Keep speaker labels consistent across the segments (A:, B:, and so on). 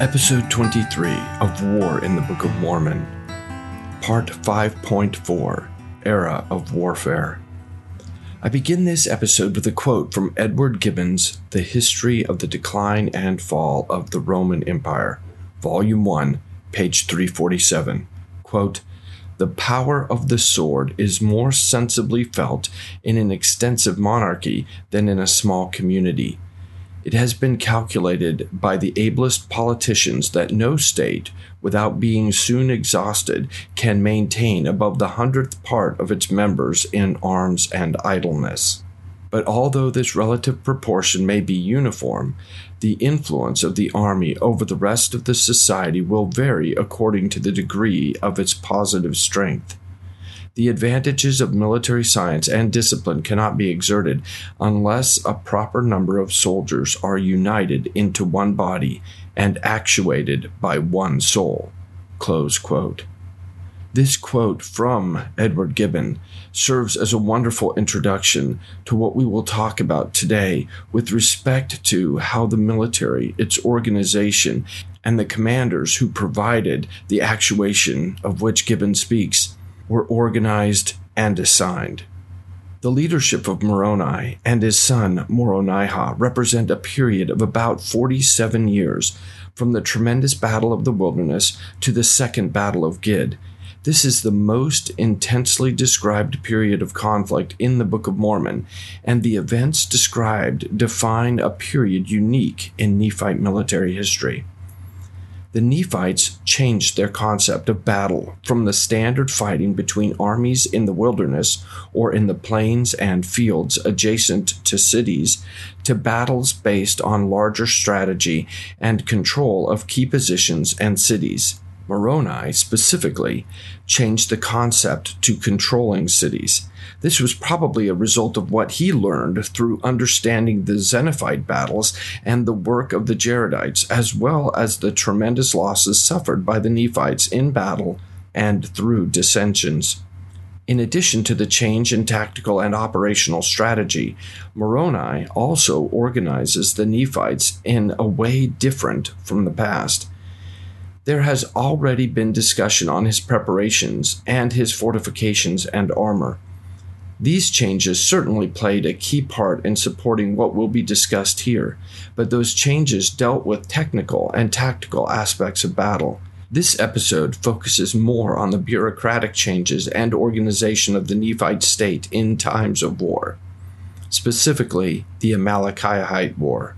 A: Episode 23 of War in the Book of Mormon, Part 5.4 Era of Warfare. I begin this episode with a quote from Edward Gibbon's The History of the Decline and Fall of the Roman Empire, Volume 1, page 347. Quote, the power of the sword is more sensibly felt in an extensive monarchy than in a small community. It has been calculated by the ablest politicians that no state, without being soon exhausted, can maintain above the hundredth part of its members in arms and idleness. But although this relative proportion may be uniform, the influence of the army over the rest of the society will vary according to the degree of its positive strength. The advantages of military science and discipline cannot be exerted unless a proper number of soldiers are united into one body and actuated by one soul. Quote. This quote from Edward Gibbon serves as a wonderful introduction to what we will talk about today with respect to how the military, its organization, and the commanders who provided the actuation of which Gibbon speaks were organized and assigned. The leadership of Moroni and his son Moronihah represent a period of about 47 years from the tremendous battle of the wilderness to the second battle of Gid this is the most intensely described period of conflict in the Book of Mormon, and the events described define a period unique in Nephite military history. The Nephites changed their concept of battle from the standard fighting between armies in the wilderness or in the plains and fields adjacent to cities to battles based on larger strategy and control of key positions and cities. Moroni specifically changed the concept to controlling cities. This was probably a result of what he learned through understanding the Zeniffite battles and the work of the Jaredites, as well as the tremendous losses suffered by the Nephites in battle and through dissensions. In addition to the change in tactical and operational strategy, Moroni also organizes the Nephites in a way different from the past there has already been discussion on his preparations and his fortifications and armor. These changes certainly played a key part in supporting what will be discussed here, but those changes dealt with technical and tactical aspects of battle. This episode focuses more on the bureaucratic changes and organization of the Nephite state in times of war, specifically the Amalekite War.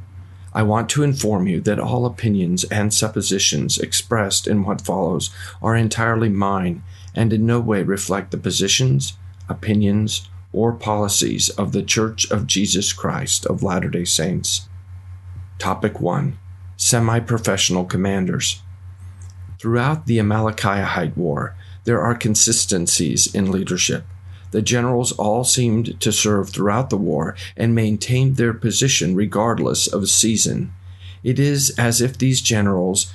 A: I want to inform you that all opinions and suppositions expressed in what follows are entirely mine and in no way reflect the positions, opinions, or policies of the Church of Jesus Christ of Latter day Saints. Topic 1 Semi professional commanders. Throughout the Amalickiahite War, there are consistencies in leadership. The generals all seemed to serve throughout the war and maintained their position regardless of season. It is as if these generals,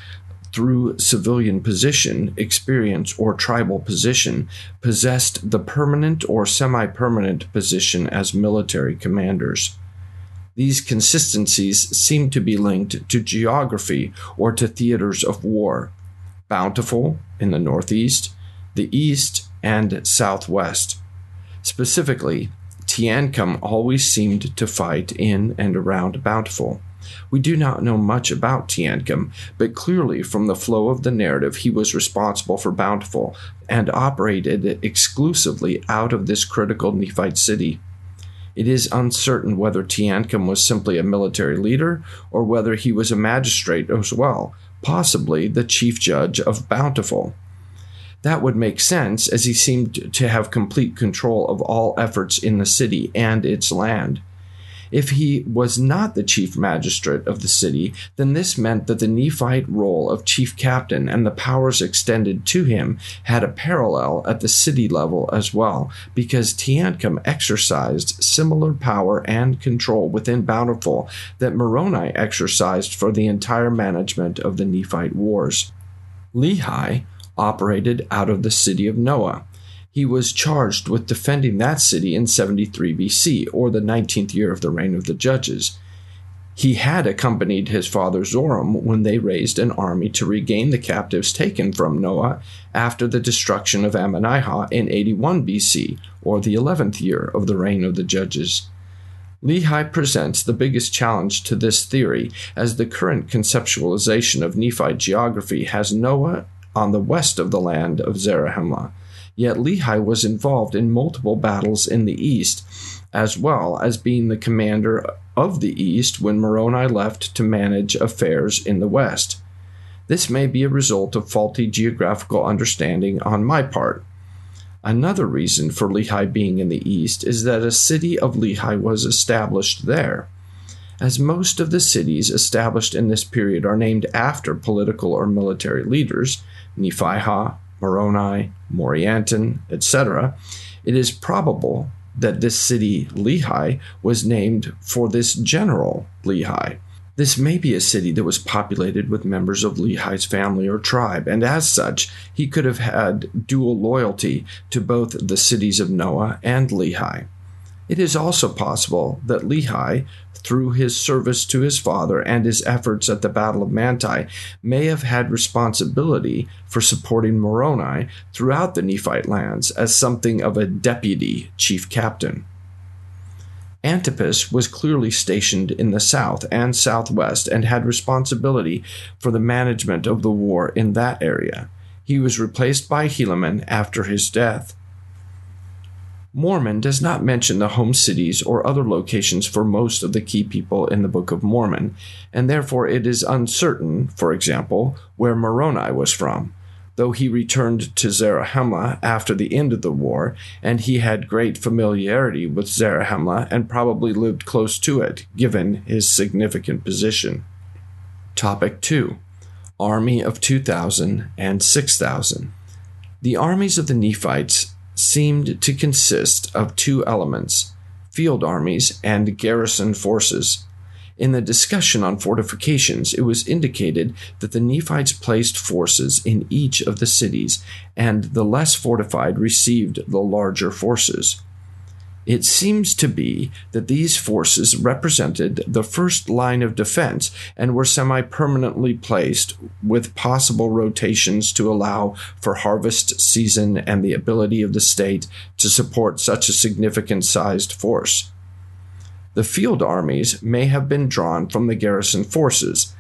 A: through civilian position, experience, or tribal position, possessed the permanent or semi permanent position as military commanders. These consistencies seem to be linked to geography or to theaters of war. Bountiful in the northeast, the east, and southwest. Specifically, Teancum always seemed to fight in and around Bountiful. We do not know much about Teancum, but clearly from the flow of the narrative, he was responsible for Bountiful and operated exclusively out of this critical Nephite city. It is uncertain whether Teancum was simply a military leader or whether he was a magistrate as well, possibly the chief judge of Bountiful. That would make sense, as he seemed to have complete control of all efforts in the city and its land. If he was not the chief magistrate of the city, then this meant that the Nephite role of chief captain and the powers extended to him had a parallel at the city level as well, because Teancum exercised similar power and control within Bountiful that Moroni exercised for the entire management of the Nephite wars. Lehi operated out of the city of Noah. He was charged with defending that city in 73 BC, or the 19th year of the reign of the judges. He had accompanied his father Zoram when they raised an army to regain the captives taken from Noah after the destruction of Ammonihah in 81 BC, or the 11th year of the reign of the judges. Lehi presents the biggest challenge to this theory, as the current conceptualization of Nephite geography has Noah on the west of the land of Zarahemla. Yet Lehi was involved in multiple battles in the east, as well as being the commander of the East when Moroni left to manage affairs in the West. This may be a result of faulty geographical understanding on my part. Another reason for Lehi being in the East is that a city of Lehi was established there. As most of the cities established in this period are named after political or military leaders, Nephihah, Moroni, Morianton, etc., it is probable that this city, Lehi, was named for this general, Lehi. This may be a city that was populated with members of Lehi's family or tribe, and as such, he could have had dual loyalty to both the cities of Noah and Lehi. It is also possible that Lehi, through his service to his father and his efforts at the Battle of Manti, may have had responsibility for supporting Moroni throughout the Nephite lands as something of a deputy chief captain. Antipas was clearly stationed in the south and southwest and had responsibility for the management of the war in that area. He was replaced by Helaman after his death. Mormon does not mention the home cities or other locations for most of the key people in the Book of Mormon, and therefore it is uncertain, for example, where Moroni was from, though he returned to Zarahemla after the end of the war, and he had great familiarity with Zarahemla and probably lived close to it, given his significant position. Topic 2 Army of 2,000 and 6,000. The armies of the Nephites seemed to consist of two elements field armies and garrison forces. In the discussion on fortifications, it was indicated that the Nephites placed forces in each of the cities, and the less fortified received the larger forces. It seems to be that these forces represented the first line of defense and were semi permanently placed with possible rotations to allow for harvest season and the ability of the state to support such a significant sized force. The field armies may have been drawn from the garrison forces,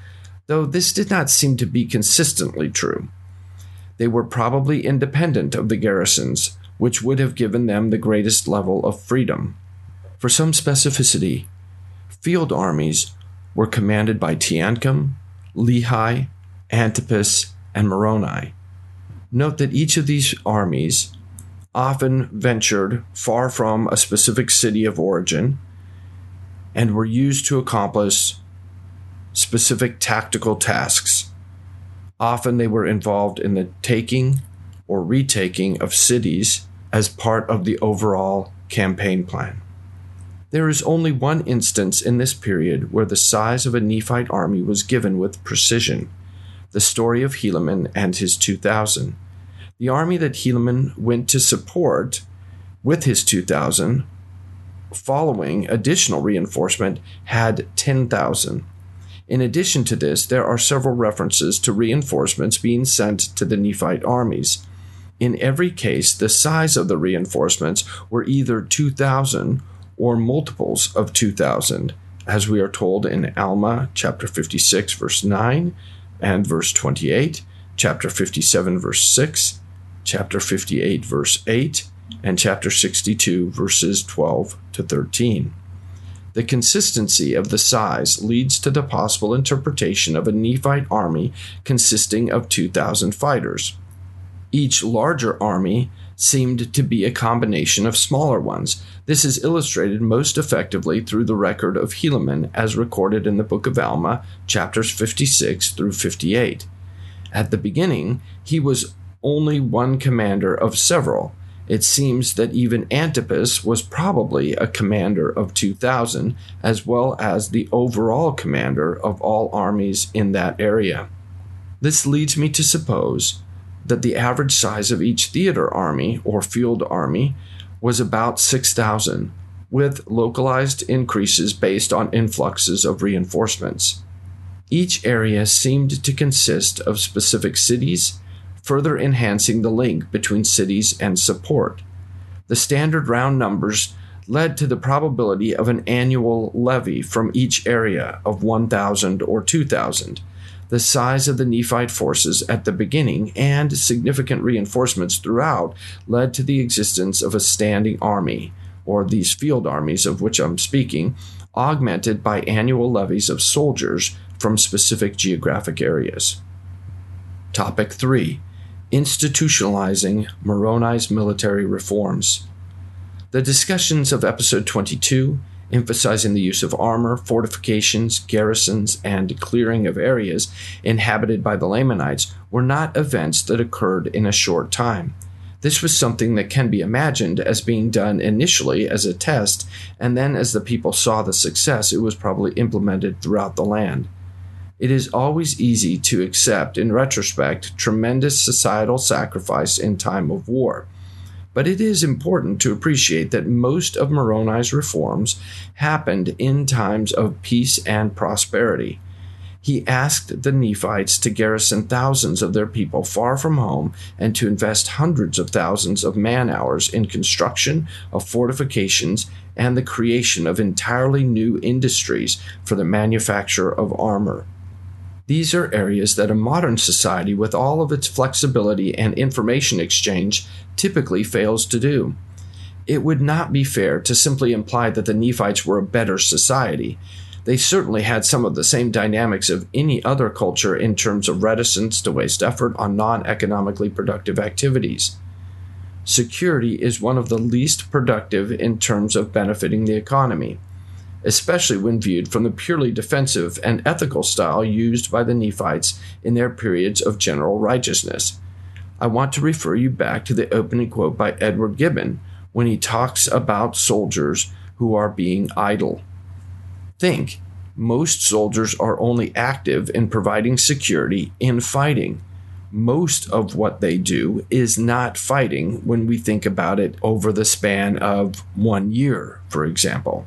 A: though this did not seem to be consistently true. They were probably independent of the garrisons, which would have given them the greatest level of freedom. For some specificity, field armies were commanded by Teancum, Lehi, Antipas, and Moroni. Note that each of these armies often ventured far from a specific city of origin and were used to accomplish specific tactical tasks. Often they were involved in the taking or retaking of cities as part of the overall campaign plan. There is only one instance in this period where the size of a Nephite army was given with precision the story of Helaman and his 2,000. The army that Helaman went to support with his 2,000, following additional reinforcement, had 10,000. In addition to this, there are several references to reinforcements being sent to the Nephite armies. In every case, the size of the reinforcements were either 2,000 or multiples of 2,000, as we are told in Alma chapter 56, verse 9 and verse 28, chapter 57, verse 6, chapter 58, verse 8, and chapter 62, verses 12 to 13. The consistency of the size leads to the possible interpretation of a Nephite army consisting of 2,000 fighters. Each larger army seemed to be a combination of smaller ones. This is illustrated most effectively through the record of Helaman as recorded in the book of Alma, chapters 56 through 58. At the beginning, he was only one commander of several. It seems that even Antipas was probably a commander of 2,000, as well as the overall commander of all armies in that area. This leads me to suppose that the average size of each theater army or field army was about 6,000, with localized increases based on influxes of reinforcements. Each area seemed to consist of specific cities, further enhancing the link between cities and support. The standard round numbers led to the probability of an annual levy from each area of 1,000 or 2,000. The size of the Nephite forces at the beginning and significant reinforcements throughout led to the existence of a standing army, or these field armies of which I'm speaking, augmented by annual levies of soldiers from specific geographic areas. Topic 3 Institutionalizing Moroni's military reforms. The discussions of episode 22, emphasizing the use of armor, fortifications, garrisons, and clearing of areas inhabited by the Lamanites, were not events that occurred in a short time. This was something that can be imagined as being done initially as a test, and then as the people saw the success, it was probably implemented throughout the land. It is always easy to accept, in retrospect, tremendous societal sacrifice in time of war but it is important to appreciate that most of Moroni's reforms happened in times of peace and prosperity. He asked the Nephites to garrison thousands of their people far from home and to invest hundreds of thousands of man hours in construction of fortifications and the creation of entirely new industries for the manufacture of armor. These are areas that a modern society, with all of its flexibility and information exchange, typically fails to do. It would not be fair to simply imply that the Nephites were a better society. They certainly had some of the same dynamics of any other culture in terms of reticence to waste effort on non economically productive activities. Security is one of the least productive in terms of benefiting the economy especially when viewed from the purely defensive and ethical style used by the Nephites in their periods of general righteousness. I want to refer you back to the opening quote by Edward Gibbon when he talks about soldiers who are being idle. Think, most soldiers are only active in providing security in fighting. Most of what they do is not fighting when we think about it over the span of one year, for example.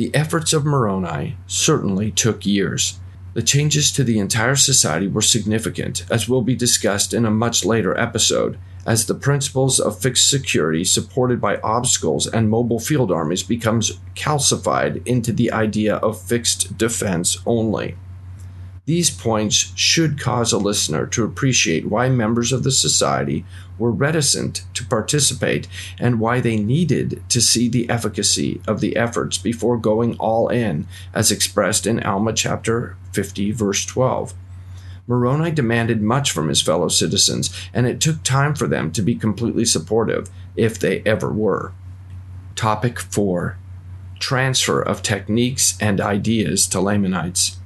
A: The efforts of Moroni certainly took years. The changes to the entire society were significant, as will be discussed in a much later episode, as the principles of fixed security supported by obstacles and mobile field armies becomes calcified into the idea of fixed defense only. These points should cause a listener to appreciate why members of the society were reticent to participate and why they needed to see the efficacy of the efforts before going all in, as expressed in Alma chapter 50, verse 12. Moroni demanded much from his fellow citizens, and it took time for them to be completely supportive, if they ever were. Topic 4 Transfer of Techniques and Ideas to Lamanites.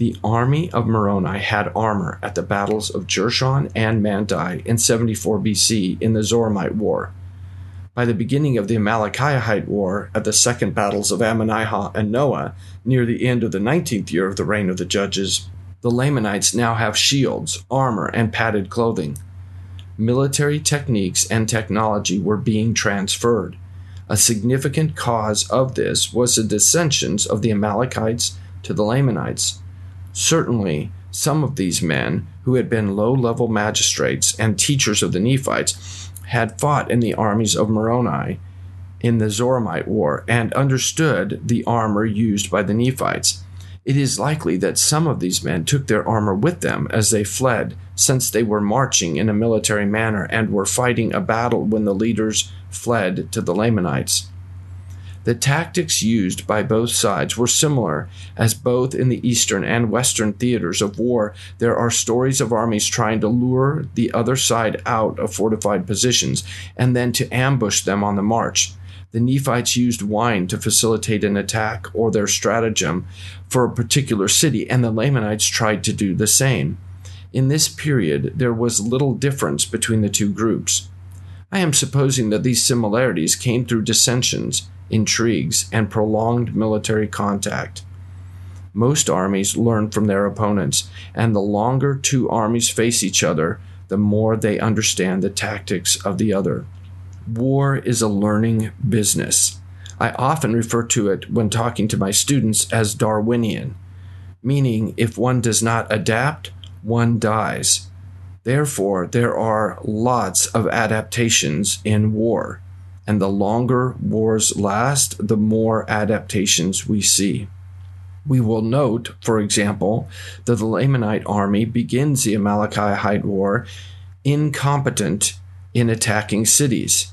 A: The army of Moroni had armor at the battles of Jershon and Manti in 74 BC in the Zoramite War. By the beginning of the Amalickiahite War, at the second battles of Ammonihah and Noah, near the end of the 19th year of the reign of the judges, the Lamanites now have shields, armor, and padded clothing. Military techniques and technology were being transferred. A significant cause of this was the dissensions of the Amalekites to the Lamanites. Certainly, some of these men, who had been low level magistrates and teachers of the Nephites, had fought in the armies of Moroni in the Zoramite War and understood the armor used by the Nephites. It is likely that some of these men took their armor with them as they fled, since they were marching in a military manner and were fighting a battle when the leaders fled to the Lamanites. The tactics used by both sides were similar, as both in the eastern and western theaters of war there are stories of armies trying to lure the other side out of fortified positions and then to ambush them on the march. The Nephites used wine to facilitate an attack or their stratagem for a particular city, and the Lamanites tried to do the same. In this period, there was little difference between the two groups. I am supposing that these similarities came through dissensions intrigues, and prolonged military contact. Most armies learn from their opponents, and the longer two armies face each other, the more they understand the tactics of the other. War is a learning business. I often refer to it when talking to my students as Darwinian, meaning if one does not adapt, one dies. Therefore, there are lots of adaptations in war, and the longer wars last, the more adaptations we see. We will note, for example, that the Lamanite army begins the Amalekite War incompetent in attacking cities.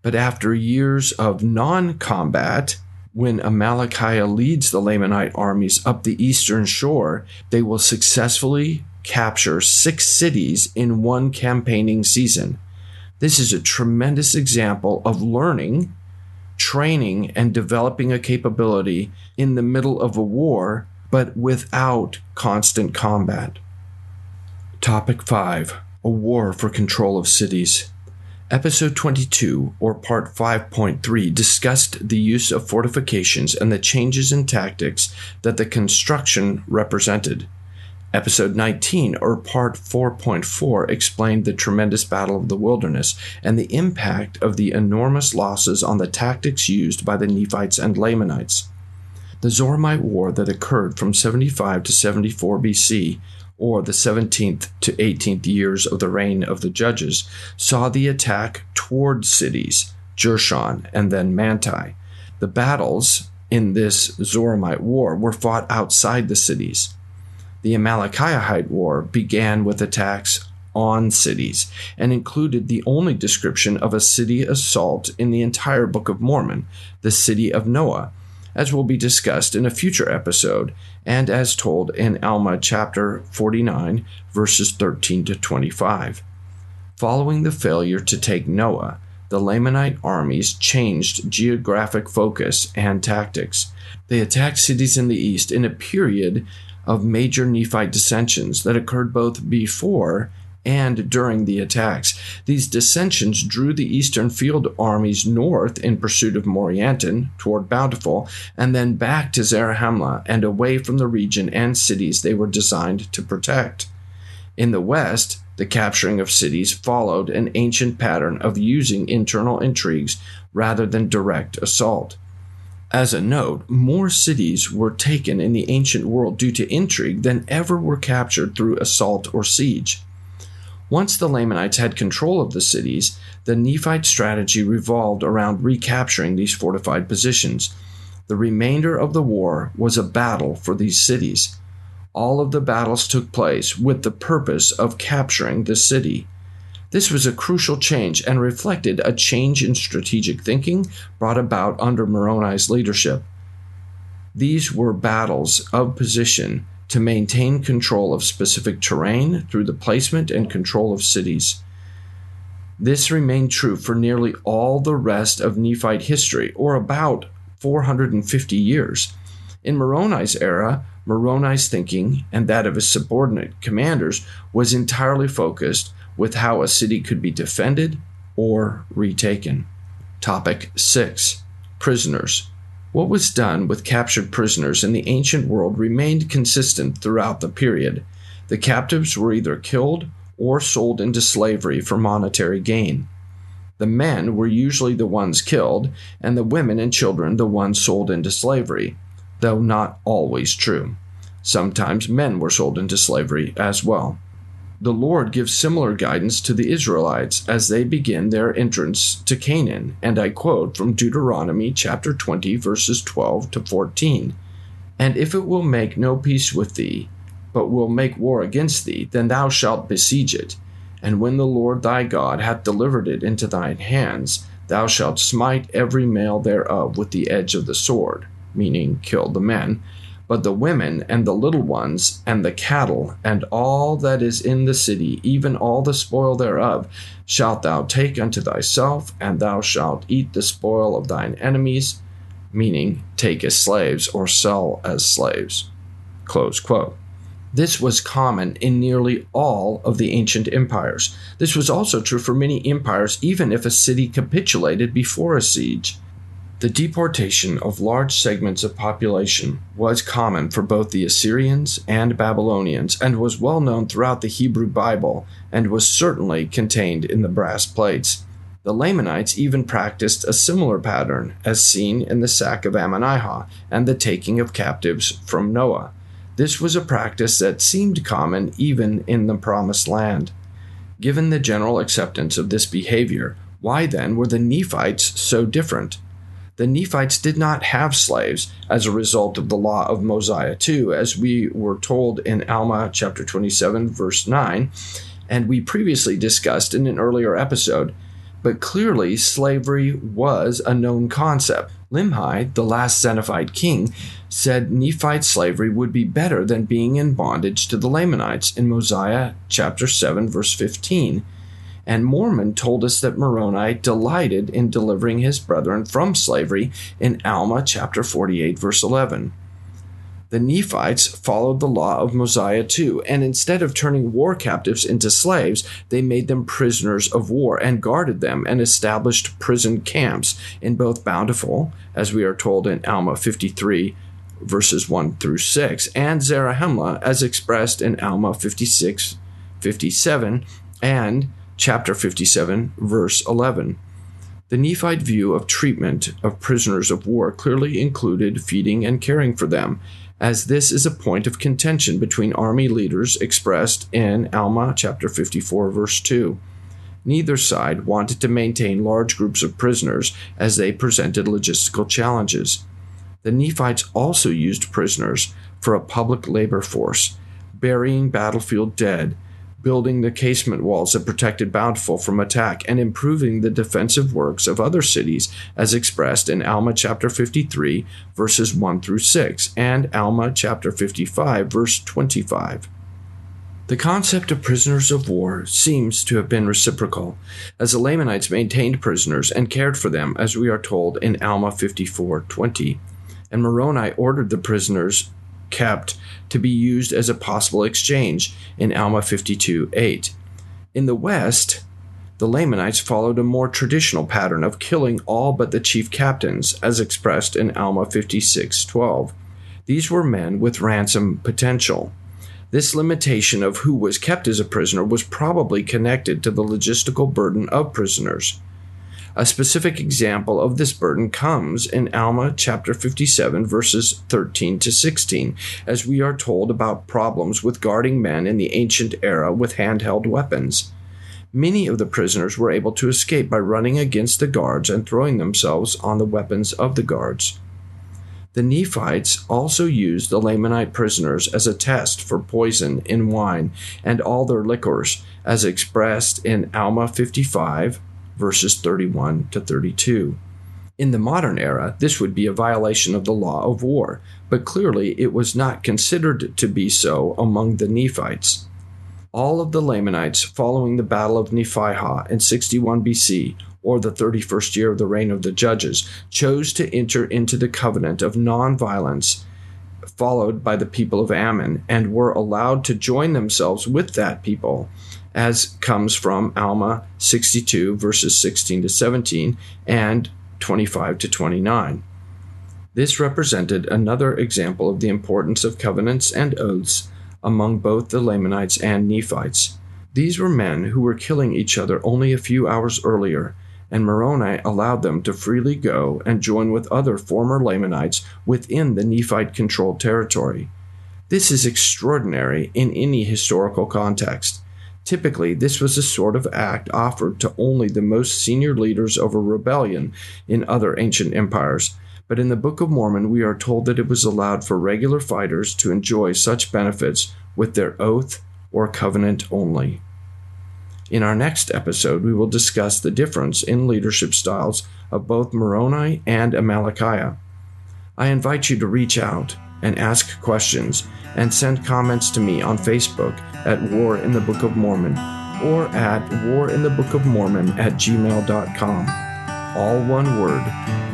A: But after years of non combat, when Amalickiah leads the Lamanite armies up the eastern shore, they will successfully capture six cities in one campaigning season. This is a tremendous example of learning training and developing a capability in the middle of a war, but without constant combat. Topic 5 A War for Control of Cities. Episode 22, or Part 5.3, discussed the use of fortifications and the changes in tactics that the construction represented. Episode 19, or Part 4.4, explained the tremendous Battle of the Wilderness and the impact of the enormous losses on the tactics used by the Nephites and Lamanites. The Zoramite War that occurred from 75 to 74 BC, or the 17th to 18th years of the reign of the judges, saw the attack toward cities, Jershon and then Manti. The battles in this Zoramite War were fought outside the cities the Amalickiahite War began with attacks on cities and included the only description of a city assault in the entire Book of Mormon, the city of Noah, as will be discussed in a future episode and as told in Alma chapter 49, verses 13 to 25. Following the failure to take Noah, the Lamanite armies changed geographic focus and tactics. They attacked cities in the east in a period of major Nephite dissensions that occurred both before and during the attacks. These dissensions drew the eastern field armies north in pursuit of Morianton toward Bountiful, and then back to Zarahemla and away from the region and cities they were designed to protect. In the west, the capturing of cities followed an ancient pattern of using internal intrigues rather than direct assault. As a note, more cities were taken in the ancient world due to intrigue than ever were captured through assault or siege. Once the Lamanites had control of the cities, the Nephite strategy revolved around recapturing these fortified positions. The remainder of the war was a battle for these cities. All of the battles took place with the purpose of capturing the city. This was a crucial change and reflected a change in strategic thinking brought about under Moroni's leadership. These were battles of position to maintain control of specific terrain through the placement and control of cities. This remained true for nearly all the rest of Nephite history, or about 450 years. In Moroni's era, Moroni's thinking and that of his subordinate commanders was entirely focused with how a city could be defended or retaken. Topic 6 Prisoners. What was done with captured prisoners in the ancient world remained consistent throughout the period. The captives were either killed or sold into slavery for monetary gain. The men were usually the ones killed, and the women and children the ones sold into slavery, though not always true. Sometimes men were sold into slavery as well the Lord gives similar guidance to the Israelites as they begin their entrance to Canaan, and I quote from Deuteronomy chapter 20, verses 12 to 14. And if it will make no peace with thee, but will make war against thee, then thou shalt besiege it. And when the Lord thy God hath delivered it into thine hands, thou shalt smite every male thereof with the edge of the sword, meaning kill the men, but the women and the little ones and the cattle and all that is in the city, even all the spoil thereof, shalt thou take unto thyself, and thou shalt eat the spoil of thine enemies, meaning take as slaves or sell as slaves. Close quote. This was common in nearly all of the ancient empires. This was also true for many empires, even if a city capitulated before a siege. The deportation of large segments of population was common for both the Assyrians and Babylonians and was well known throughout the Hebrew Bible and was certainly contained in the brass plates. The Lamanites even practiced a similar pattern, as seen in the sack of Ammonihah and the taking of captives from Noah. This was a practice that seemed common even in the Promised Land. Given the general acceptance of this behavior, why then were the Nephites so different? The Nephites did not have slaves as a result of the law of Mosiah 2, as we were told in Alma chapter 27, verse 9, and we previously discussed in an earlier episode but clearly slavery was a known concept. Limhi, the last Zeniffite king, said Nephite slavery would be better than being in bondage to the Lamanites in Mosiah chapter 7 verse 15. And Mormon told us that Moroni delighted in delivering his brethren from slavery in Alma chapter 48 verse 11 the Nephites followed the law of Mosiah too, and instead of turning war captives into slaves, they made them prisoners of war and guarded them and established prison camps in both Bountiful, as we are told in Alma 53, verses 1 through 6, and Zarahemla, as expressed in Alma 56, 57, and chapter 57, verse 11. The Nephite view of treatment of prisoners of war clearly included feeding and caring for them, as this is a point of contention between army leaders expressed in Alma chapter 54 verse 2. Neither side wanted to maintain large groups of prisoners as they presented logistical challenges. The Nephites also used prisoners for a public labor force, burying battlefield dead building the casement walls that protected Bountiful from attack, and improving the defensive works of other cities, as expressed in Alma chapter 53, verses 1 through 6, and Alma chapter 55, verse 25. The concept of prisoners of war seems to have been reciprocal, as the Lamanites maintained prisoners and cared for them, as we are told in Alma 54:20, and Moroni ordered the prisoners kept to be used as a possible exchange in Alma 52 8. In the West, the Lamanites followed a more traditional pattern of killing all but the chief captains, as expressed in Alma 56 12. These were men with ransom potential. This limitation of who was kept as a prisoner was probably connected to the logistical burden of prisoners. A specific example of this burden comes in Alma chapter 57, verses 13 to 16, as we are told about problems with guarding men in the ancient era with handheld weapons. Many of the prisoners were able to escape by running against the guards and throwing themselves on the weapons of the guards. The Nephites also used the Lamanite prisoners as a test for poison in wine and all their liquors, as expressed in Alma 55, verses 31 to 32. In the modern era, this would be a violation of the law of war, but clearly it was not considered to be so among the Nephites. All of the Lamanites following the Battle of Nephihah in 61 BC, or the 31st year of the reign of the judges, chose to enter into the covenant of non-violence followed by the people of Ammon and were allowed to join themselves with that people as comes from Alma 62, verses 16 to 17, and 25 to 29. This represented another example of the importance of covenants and oaths among both the Lamanites and Nephites. These were men who were killing each other only a few hours earlier, and Moroni allowed them to freely go and join with other former Lamanites within the Nephite controlled territory. This is extraordinary in any historical context. Typically, this was a sort of act offered to only the most senior leaders of a rebellion in other ancient empires. But in the Book of Mormon, we are told that it was allowed for regular fighters to enjoy such benefits with their oath or covenant only. In our next episode, we will discuss the difference in leadership styles of both Moroni and Amalickiah. I invite you to reach out and ask questions and send comments to me on Facebook at War in the Book of Mormon or at warinthebookofmormon at gmail.com. All one word,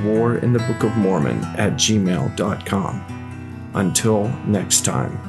A: War in the Book of Mormon at gmail.com. Until next time.